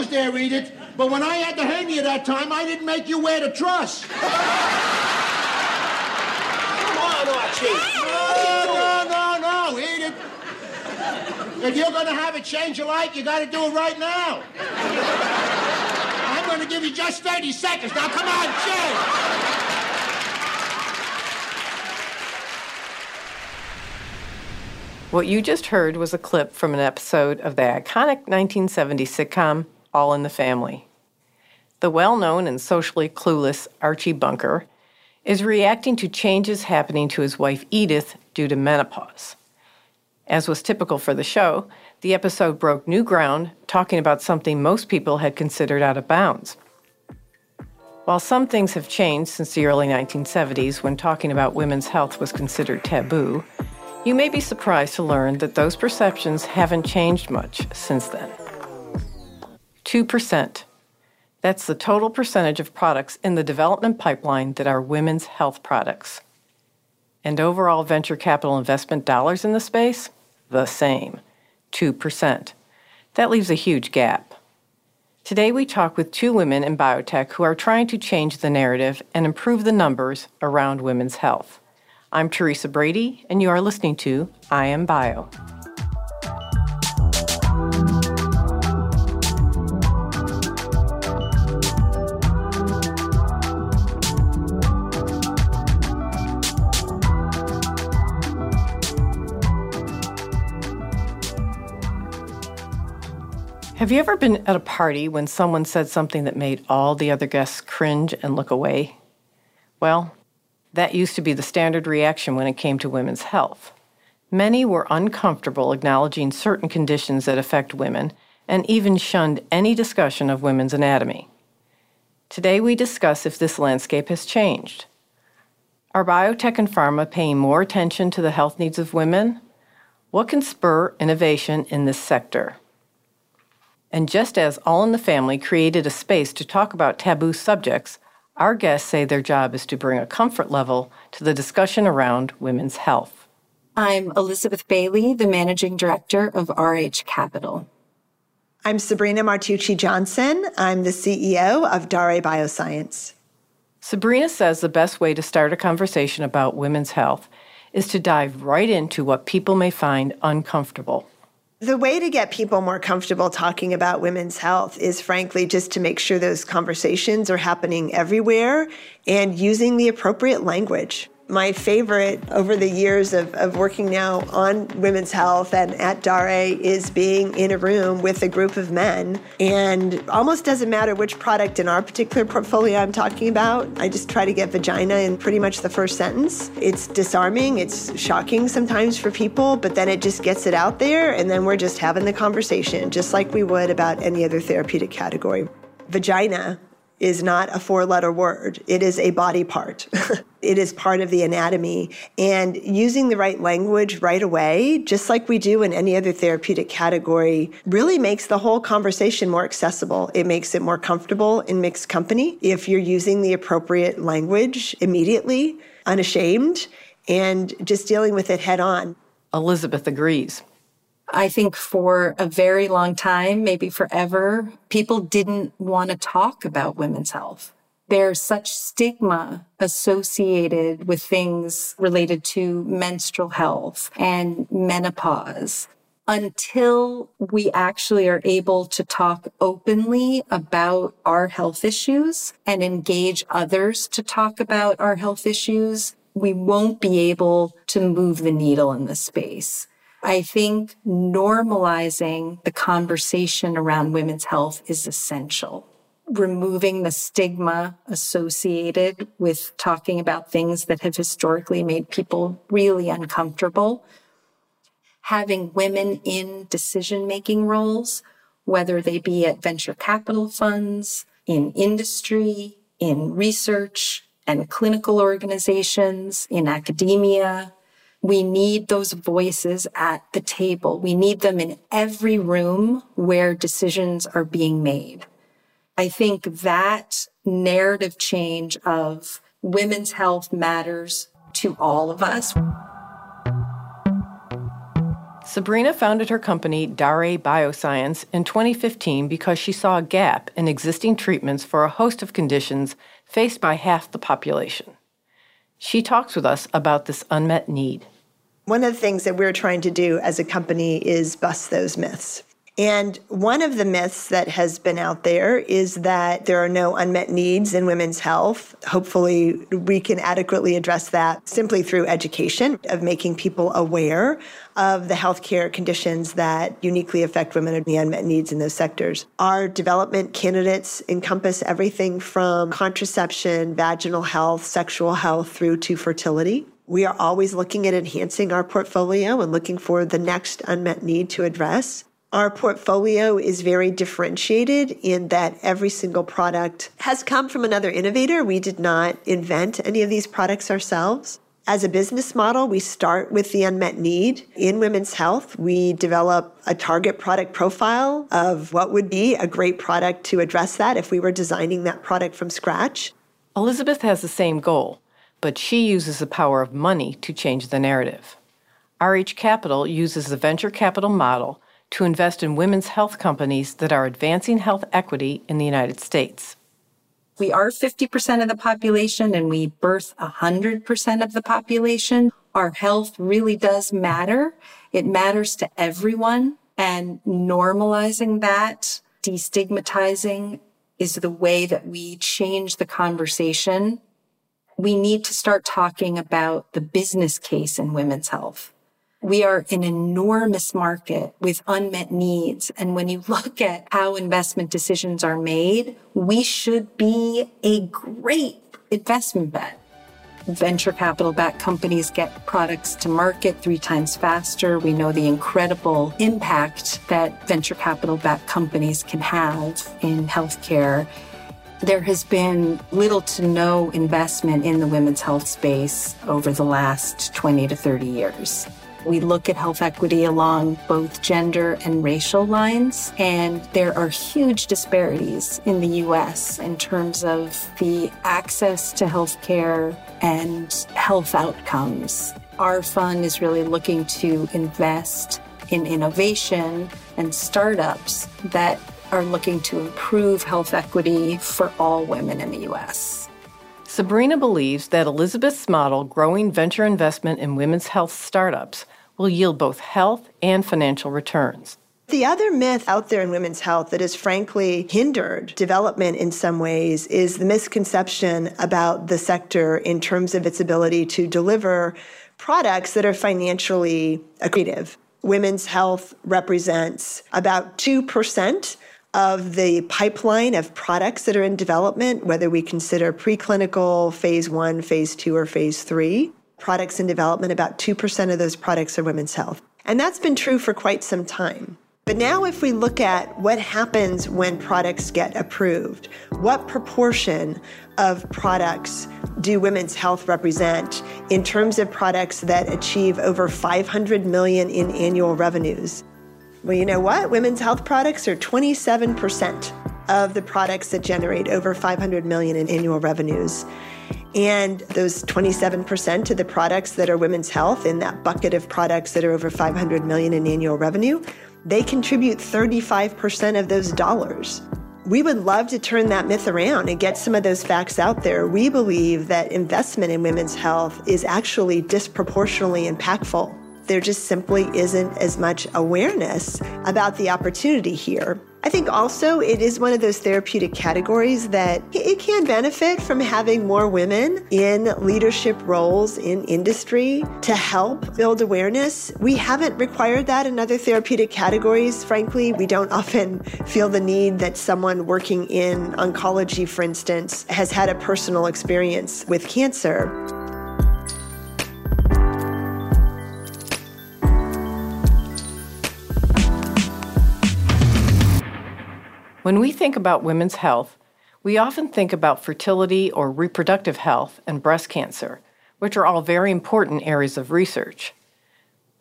was there, Edith. But when I had to hang you that time, I didn't make you wear the truss. Come on, Archie. No, no, no, no, Edith. If you're gonna have a change of light, you gotta do it right now. I'm gonna give you just 30 seconds. Now, come on, change. What you just heard was a clip from an episode of the iconic 1970 sitcom All in the Family. The well known and socially clueless Archie Bunker is reacting to changes happening to his wife Edith due to menopause. As was typical for the show, the episode broke new ground, talking about something most people had considered out of bounds. While some things have changed since the early 1970s when talking about women's health was considered taboo, you may be surprised to learn that those perceptions haven't changed much since then. 2%. That's the total percentage of products in the development pipeline that are women's health products. And overall venture capital investment dollars in the space? The same 2%. That leaves a huge gap. Today, we talk with two women in biotech who are trying to change the narrative and improve the numbers around women's health. I'm Teresa Brady, and you are listening to I Am Bio. Have you ever been at a party when someone said something that made all the other guests cringe and look away? Well, that used to be the standard reaction when it came to women's health. Many were uncomfortable acknowledging certain conditions that affect women and even shunned any discussion of women's anatomy. Today, we discuss if this landscape has changed. Are biotech and pharma paying more attention to the health needs of women? What can spur innovation in this sector? And just as All in the Family created a space to talk about taboo subjects, our guests say their job is to bring a comfort level to the discussion around women's health. I'm Elizabeth Bailey, the managing director of RH Capital. I'm Sabrina Martucci Johnson. I'm the CEO of Daré Bioscience. Sabrina says the best way to start a conversation about women's health is to dive right into what people may find uncomfortable. The way to get people more comfortable talking about women's health is frankly just to make sure those conversations are happening everywhere and using the appropriate language my favorite over the years of, of working now on women's health and at Daré is being in a room with a group of men. And almost doesn't matter which product in our particular portfolio I'm talking about. I just try to get vagina in pretty much the first sentence. It's disarming, it's shocking sometimes for people, but then it just gets it out there. And then we're just having the conversation, just like we would about any other therapeutic category. Vagina is not a four letter word. It is a body part. it is part of the anatomy. And using the right language right away, just like we do in any other therapeutic category, really makes the whole conversation more accessible. It makes it more comfortable in mixed company if you're using the appropriate language immediately, unashamed, and just dealing with it head on. Elizabeth agrees. I think for a very long time, maybe forever, people didn't want to talk about women's health. There's such stigma associated with things related to menstrual health and menopause until we actually are able to talk openly about our health issues and engage others to talk about our health issues, we won't be able to move the needle in this space. I think normalizing the conversation around women's health is essential. Removing the stigma associated with talking about things that have historically made people really uncomfortable. Having women in decision making roles, whether they be at venture capital funds, in industry, in research and clinical organizations, in academia, we need those voices at the table. We need them in every room where decisions are being made. I think that narrative change of women's health matters to all of us. Sabrina founded her company, Daré Bioscience, in 2015 because she saw a gap in existing treatments for a host of conditions faced by half the population. She talks with us about this unmet need. One of the things that we're trying to do as a company is bust those myths. And one of the myths that has been out there is that there are no unmet needs in women's health. Hopefully, we can adequately address that simply through education of making people aware of the healthcare conditions that uniquely affect women and the unmet needs in those sectors. Our development candidates encompass everything from contraception, vaginal health, sexual health, through to fertility. We are always looking at enhancing our portfolio and looking for the next unmet need to address. Our portfolio is very differentiated in that every single product has come from another innovator. We did not invent any of these products ourselves. As a business model, we start with the unmet need in women's health. We develop a target product profile of what would be a great product to address that if we were designing that product from scratch. Elizabeth has the same goal, but she uses the power of money to change the narrative. RH Capital uses the venture capital model to invest in women's health companies that are advancing health equity in the United States. We are 50% of the population and we birth 100% of the population. Our health really does matter. It matters to everyone. And normalizing that, destigmatizing, is the way that we change the conversation. We need to start talking about the business case in women's health. We are an enormous market with unmet needs. And when you look at how investment decisions are made, we should be a great investment bet. Venture capital backed companies get products to market three times faster. We know the incredible impact that venture capital backed companies can have in healthcare. There has been little to no investment in the women's health space over the last 20 to 30 years. We look at health equity along both gender and racial lines, and there are huge disparities in the US in terms of the access to health care and health outcomes. Our fund is really looking to invest in innovation and startups that are looking to improve health equity for all women in the US. Sabrina believes that Elizabeth's model, growing venture investment in women's health startups, will yield both health and financial returns. The other myth out there in women's health that has frankly hindered development in some ways is the misconception about the sector in terms of its ability to deliver products that are financially accretive. Women's health represents about 2% of the pipeline of products that are in development, whether we consider preclinical, phase one, phase two, or phase three. Products in development, about 2% of those products are women's health. And that's been true for quite some time. But now, if we look at what happens when products get approved, what proportion of products do women's health represent in terms of products that achieve over 500 million in annual revenues? Well, you know what? Women's health products are 27% of the products that generate over 500 million in annual revenues. And those 27% of the products that are women's health in that bucket of products that are over 500 million in annual revenue, they contribute 35% of those dollars. We would love to turn that myth around and get some of those facts out there. We believe that investment in women's health is actually disproportionately impactful there just simply isn't as much awareness about the opportunity here. I think also it is one of those therapeutic categories that it can benefit from having more women in leadership roles in industry to help build awareness. We haven't required that in other therapeutic categories. Frankly, we don't often feel the need that someone working in oncology, for instance, has had a personal experience with cancer. When we think about women's health, we often think about fertility or reproductive health and breast cancer, which are all very important areas of research.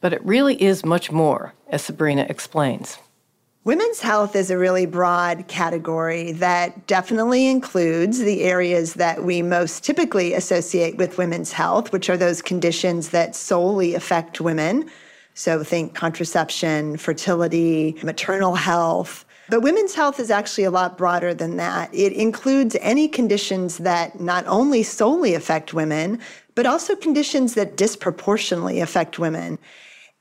But it really is much more, as Sabrina explains. Women's health is a really broad category that definitely includes the areas that we most typically associate with women's health, which are those conditions that solely affect women So think contraception, fertility, maternal health. But women's health is actually a lot broader than that. It includes any conditions that not only solely affect women, but also conditions that disproportionately affect women.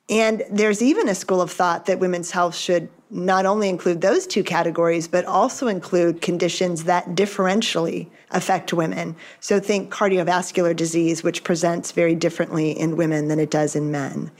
And there's even a school of thought that women's health should not only include those two categories, but also include conditions that differentially affect women. So think cardiovascular disease, which presents very differently in women than it does in men.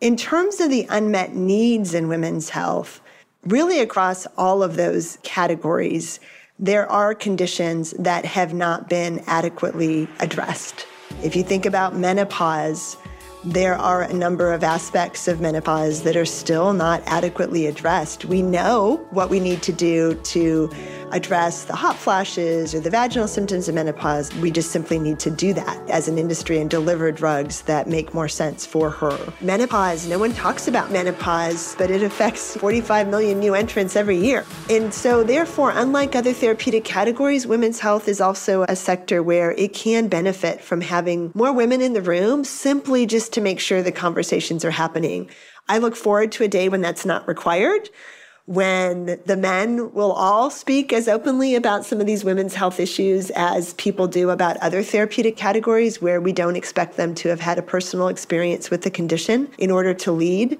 In terms of the unmet needs in women's health, really across all of those categories, there are conditions that have not been adequately addressed. If you think about menopause, there are a number of aspects of menopause that are still not adequately addressed. We know what we need to do to address the hot flashes or the vaginal symptoms of menopause. We just simply need to do that as an industry and deliver drugs that make more sense for her. Menopause, no one talks about menopause, but it affects 45 million new entrants every year. And so, therefore, unlike other therapeutic categories, women's health is also a sector where it can benefit from having more women in the room simply just to make sure the conversations are happening. I look forward to a day when that's not required when the men will all speak as openly about some of these women's health issues as people do about other therapeutic categories where we don't expect them to have had a personal experience with the condition in order to lead.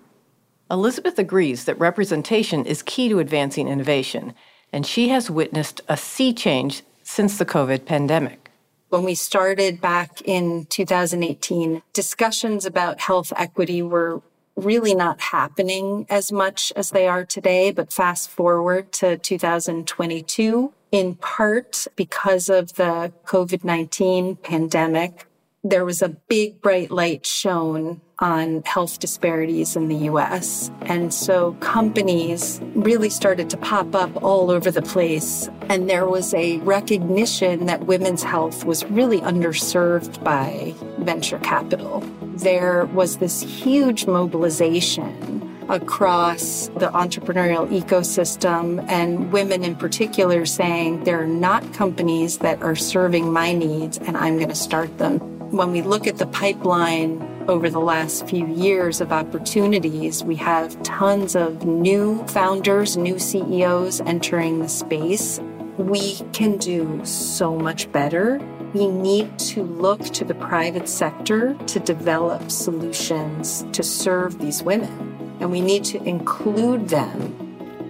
Elizabeth agrees that representation is key to advancing innovation, and she has witnessed a sea change since the COVID pandemic. When we started back in 2018, discussions about health equity were really not happening as much as they are today. But fast forward to 2022, in part because of the COVID 19 pandemic, there was a big bright light shown on health disparities in the US. And so companies really started to pop up all over the place. And there was a recognition that women's health was really underserved by venture capital. There was this huge mobilization across the entrepreneurial ecosystem and women in particular saying there are not companies that are serving my needs and I'm going to start them. When we look at the pipeline over the last few years of opportunities, we have tons of new founders, new CEOs entering the space. We can do so much better. We need to look to the private sector to develop solutions to serve these women. And we need to include them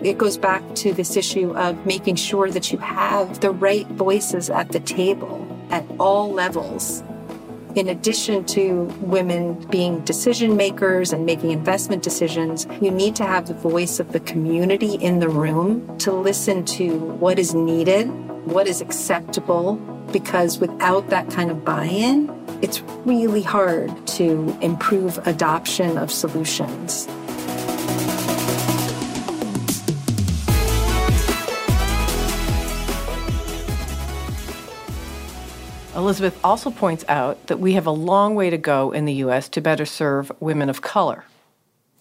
it goes back to this issue of making sure that you have the right voices at the table at all levels in addition to women being decision makers and making investment decisions, you need to have the voice of the community in the room to listen to what is needed, what is acceptable, because without that kind of buy in, it's really hard to improve adoption of solutions. Elizabeth also points out that we have a long way to go in the U.S. to better serve women of color.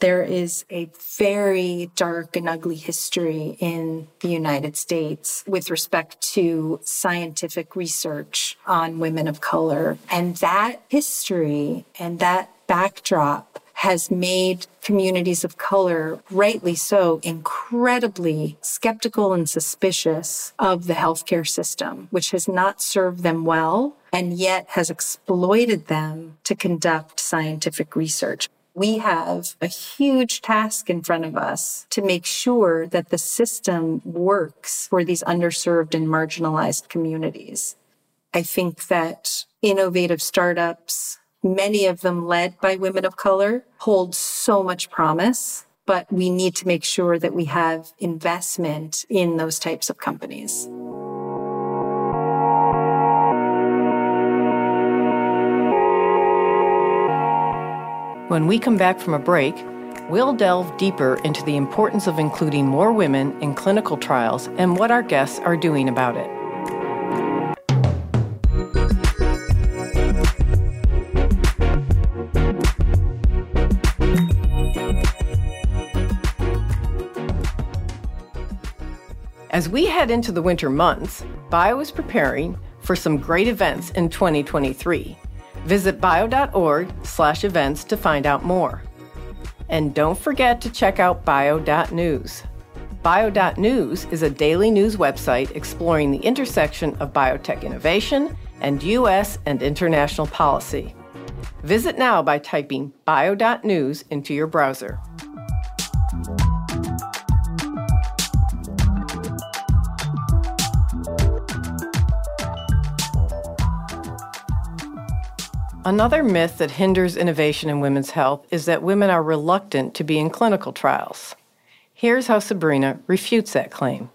There is a very dark and ugly history in the United States with respect to scientific research on women of color. And that history and that backdrop has made communities of color, rightly so, incredibly skeptical and suspicious of the healthcare system, which has not served them well and yet has exploited them to conduct scientific research. We have a huge task in front of us to make sure that the system works for these underserved and marginalized communities. I think that innovative startups, many of them led by women of color, hold so much promise, but we need to make sure that we have investment in those types of companies. When we come back from a break, we'll delve deeper into the importance of including more women in clinical trials and what our guests are doing about it. As we head into the winter months, Bio is preparing for some great events in 2023. Visit bio.org slash events to find out more. And don't forget to check out bio.news. Bio.news is a daily news website exploring the intersection of biotech innovation and U.S. and international policy. Visit now by typing bio.news into your browser. Another myth that hinders innovation in women's health is that women are reluctant to be in clinical trials. Here's how Sabrina refutes that claim.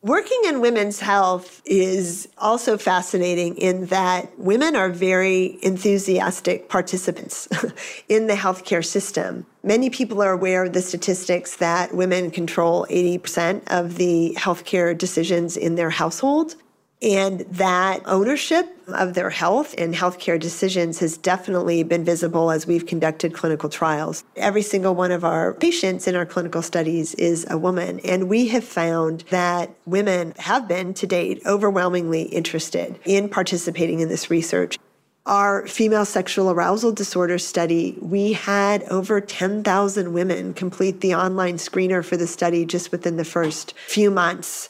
Working in women's health is also fascinating in that women are very enthusiastic participants in the healthcare system. Many people are aware of the statistics that women control 80% of the healthcare decisions in their household. And that ownership of their health and healthcare decisions has definitely been visible as we've conducted clinical trials. Every single one of our patients in our clinical studies is a woman. And we have found that women have been to date overwhelmingly interested in participating in this research. Our female sexual arousal disorder study, we had over 10,000 women complete the online screener for the study just within the first few months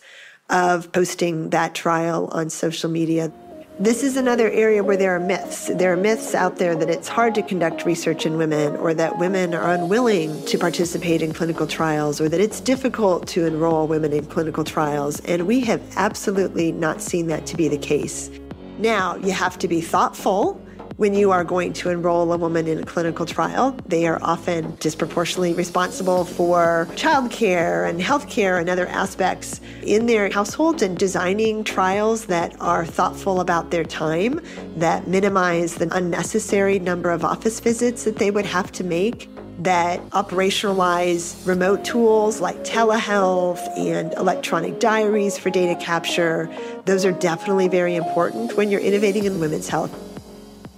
of posting that trial on social media. This is another area where there are myths. There are myths out there that it's hard to conduct research in women, or that women are unwilling to participate in clinical trials, or that it's difficult to enroll women in clinical trials. And we have absolutely not seen that to be the case. Now, you have to be thoughtful when you are going to enroll a woman in a clinical trial, they are often disproportionately responsible for childcare and healthcare and other aspects in their households and designing trials that are thoughtful about their time, that minimize the unnecessary number of office visits that they would have to make that operationalize remote tools like telehealth and electronic diaries for data capture. Those are definitely very important when you're innovating in women's health.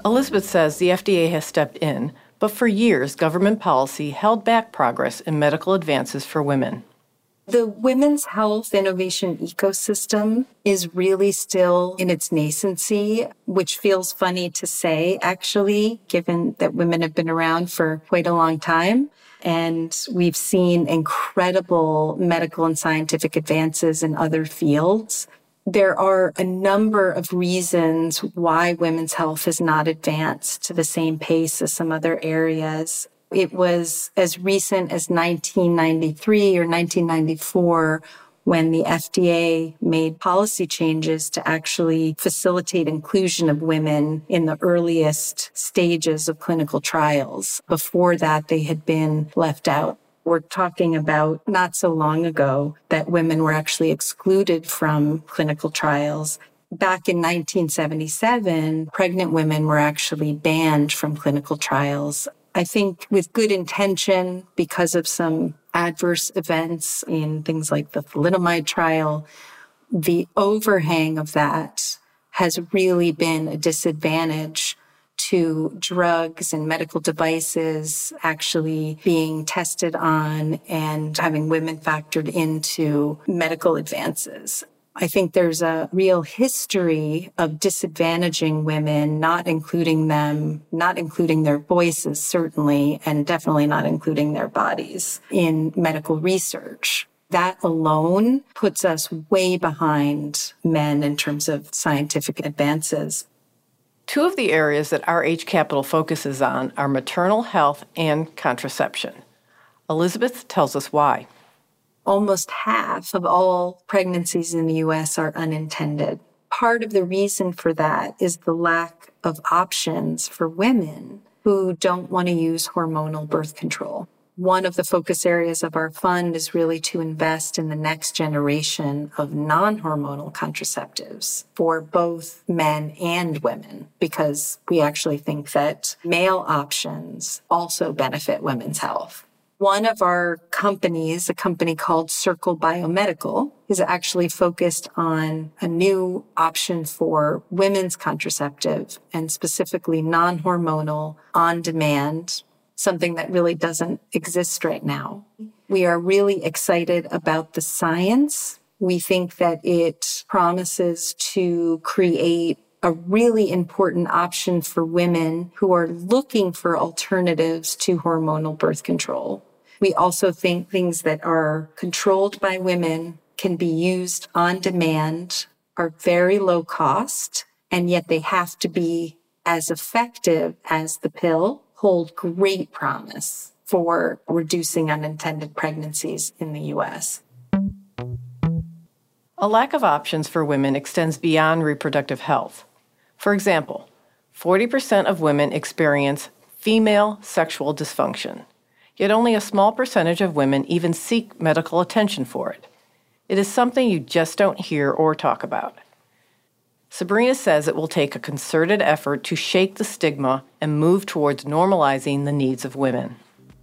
Elizabeth says the FDA has stepped in, but for years, government policy held back progress in medical advances for women. The women's health innovation ecosystem is really still in its nascency, which feels funny to say, actually, given that women have been around for quite a long time. And we've seen incredible medical and scientific advances in other fields there are a number of reasons why women's health has not advanced to the same pace as some other areas. It was as recent as 1993 or 1994 when the FDA made policy changes to actually facilitate inclusion of women in the earliest stages of clinical trials. Before that, they had been left out. We're talking about not so long ago that women were actually excluded from clinical trials. Back in 1977, pregnant women were actually banned from clinical trials. I think with good intention, because of some adverse events in things like the thalidomide trial, the overhang of that has really been a disadvantage to drugs and medical devices actually being tested on and having women factored into medical advances. I think there's a real history of disadvantaging women, not including them, not including their voices, certainly, and definitely not including their bodies in medical research. That alone puts us way behind men in terms of scientific advances. Two of the areas that RH Capital focuses on are maternal health and contraception. Elizabeth tells us why. Almost half of all pregnancies in the US are unintended. Part of the reason for that is the lack of options for women who don't want to use hormonal birth control one of the focus areas of our fund is really to invest in the next generation of non-hormonal contraceptives for both men and women because we actually think that male options also benefit women's health. One of our companies, a company called Cirqle Biomedical, is actually focused on a new option for women's contraceptive and specifically non-hormonal on demand something that really doesn't exist right now. We are really excited about the science. We think that it promises to create a really important option for women who are looking for alternatives to hormonal birth control. We also think things that are controlled by women can be used on demand, are very low cost, and yet they have to be as effective as the pill, hold great promise for reducing unintended pregnancies in the US. A lack of options for women extends beyond reproductive health. For example, 40% of women experience female sexual dysfunction, yet only a small percentage of women even seek medical attention for it. It is something you just don't hear or talk about. Sabrina says it will take a concerted effort to shake the stigma and move towards normalizing the needs of women.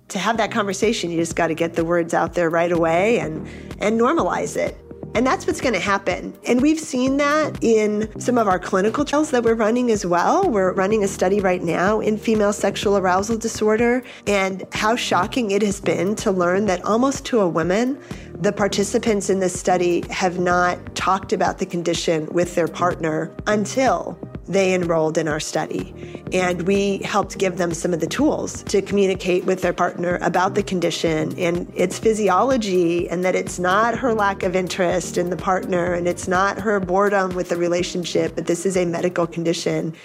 To have that conversation, you just got to get the words out there right away and, and normalize it. And that's what's going to happen. And we've seen that in some of our clinical trials that we're running as well. We're running a study right now in female sexual arousal disorder, and how shocking it has been to learn that almost to a woman, the participants in this study have not talked about the condition with their partner until they enrolled in our study. And we helped give them some of the tools to communicate with their partner about the condition and its physiology, and that it's not her lack of interest in the partner and it's not her boredom with the relationship, but this is a medical condition.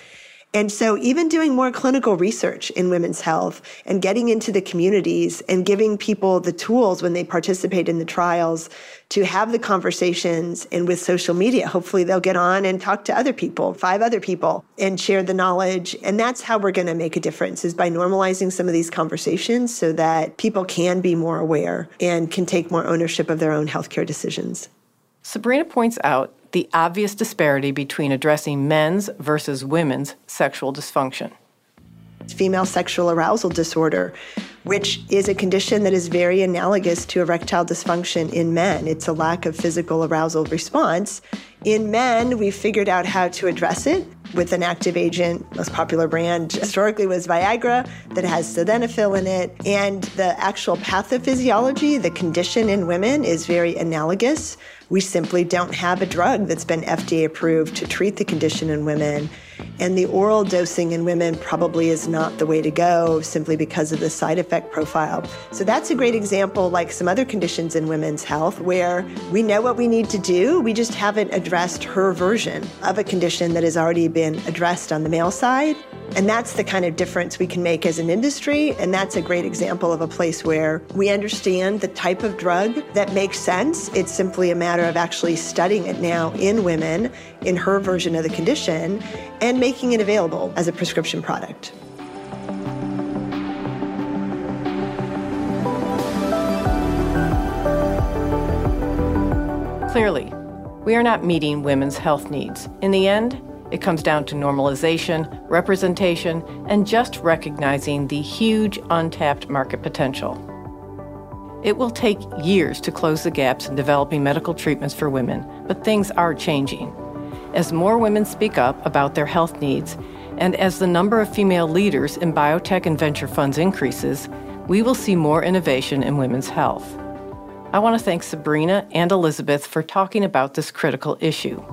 And so, even doing more clinical research in women's health and getting into the communities and giving people the tools when they participate in the trials to have the conversations and with social media, hopefully they'll get on and talk to other people, five other people, and share the knowledge. And that's how we're going to make a difference is by normalizing some of these conversations so that people can be more aware and can take more ownership of their own healthcare decisions. Sabrina points out the obvious disparity between addressing men's versus women's sexual dysfunction. Female sexual arousal disorder, which is a condition that is very analogous to erectile dysfunction in men. It's a lack of physical arousal response. In men, we figured out how to address it with an active agent. Most popular brand historically was Viagra that has sildenafil in it. And the actual pathophysiology, the condition in women, is very analogous. We simply don't have a drug that's been FDA approved to treat the condition in women. And the oral dosing in women probably is not the way to go simply because of the side effect profile. So that's a great example, like some other conditions in women's health, where we know what we need to do. We just haven't addressed her version of a condition that has already been addressed on the male side. And that's the kind of difference we can make as an industry. And that's a great example of a place where we understand the type of drug that makes sense. It's simply a matter of actually studying it now in women, in her version of the condition, and making it available as a prescription product. Clearly, we are not meeting women's health needs. In the end, it comes down to normalization, representation, and just recognizing the huge untapped market potential. It will take years to close the gaps in developing medical treatments for women, but things are changing. As more women speak up about their health needs, and as the number of female leaders in biotech and venture funds increases, we will see more innovation in women's health. I want to thank Sabrina and Elizabeth for talking about this critical issue.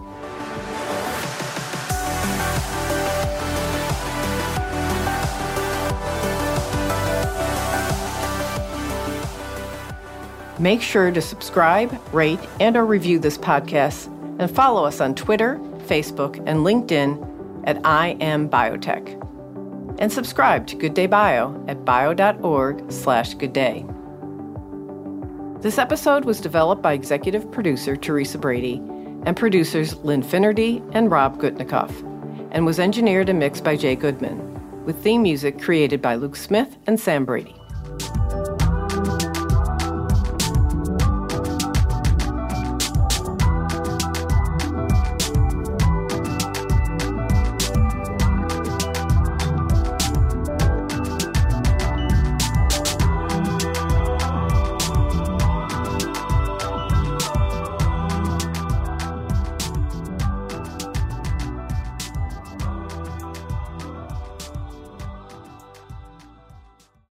Make sure to subscribe, rate, and or review this podcast and follow us on Twitter, Facebook, and LinkedIn at I Am Biotech. And subscribe to Good Day Bio at bio.org slash goodday. This episode was developed by executive producer Teresa Brady and producers Lynn Finnerty and Rob Gutnikoff, and was engineered and mixed by Jay Goodman, with theme music created by Luke Smith and Sam Brady.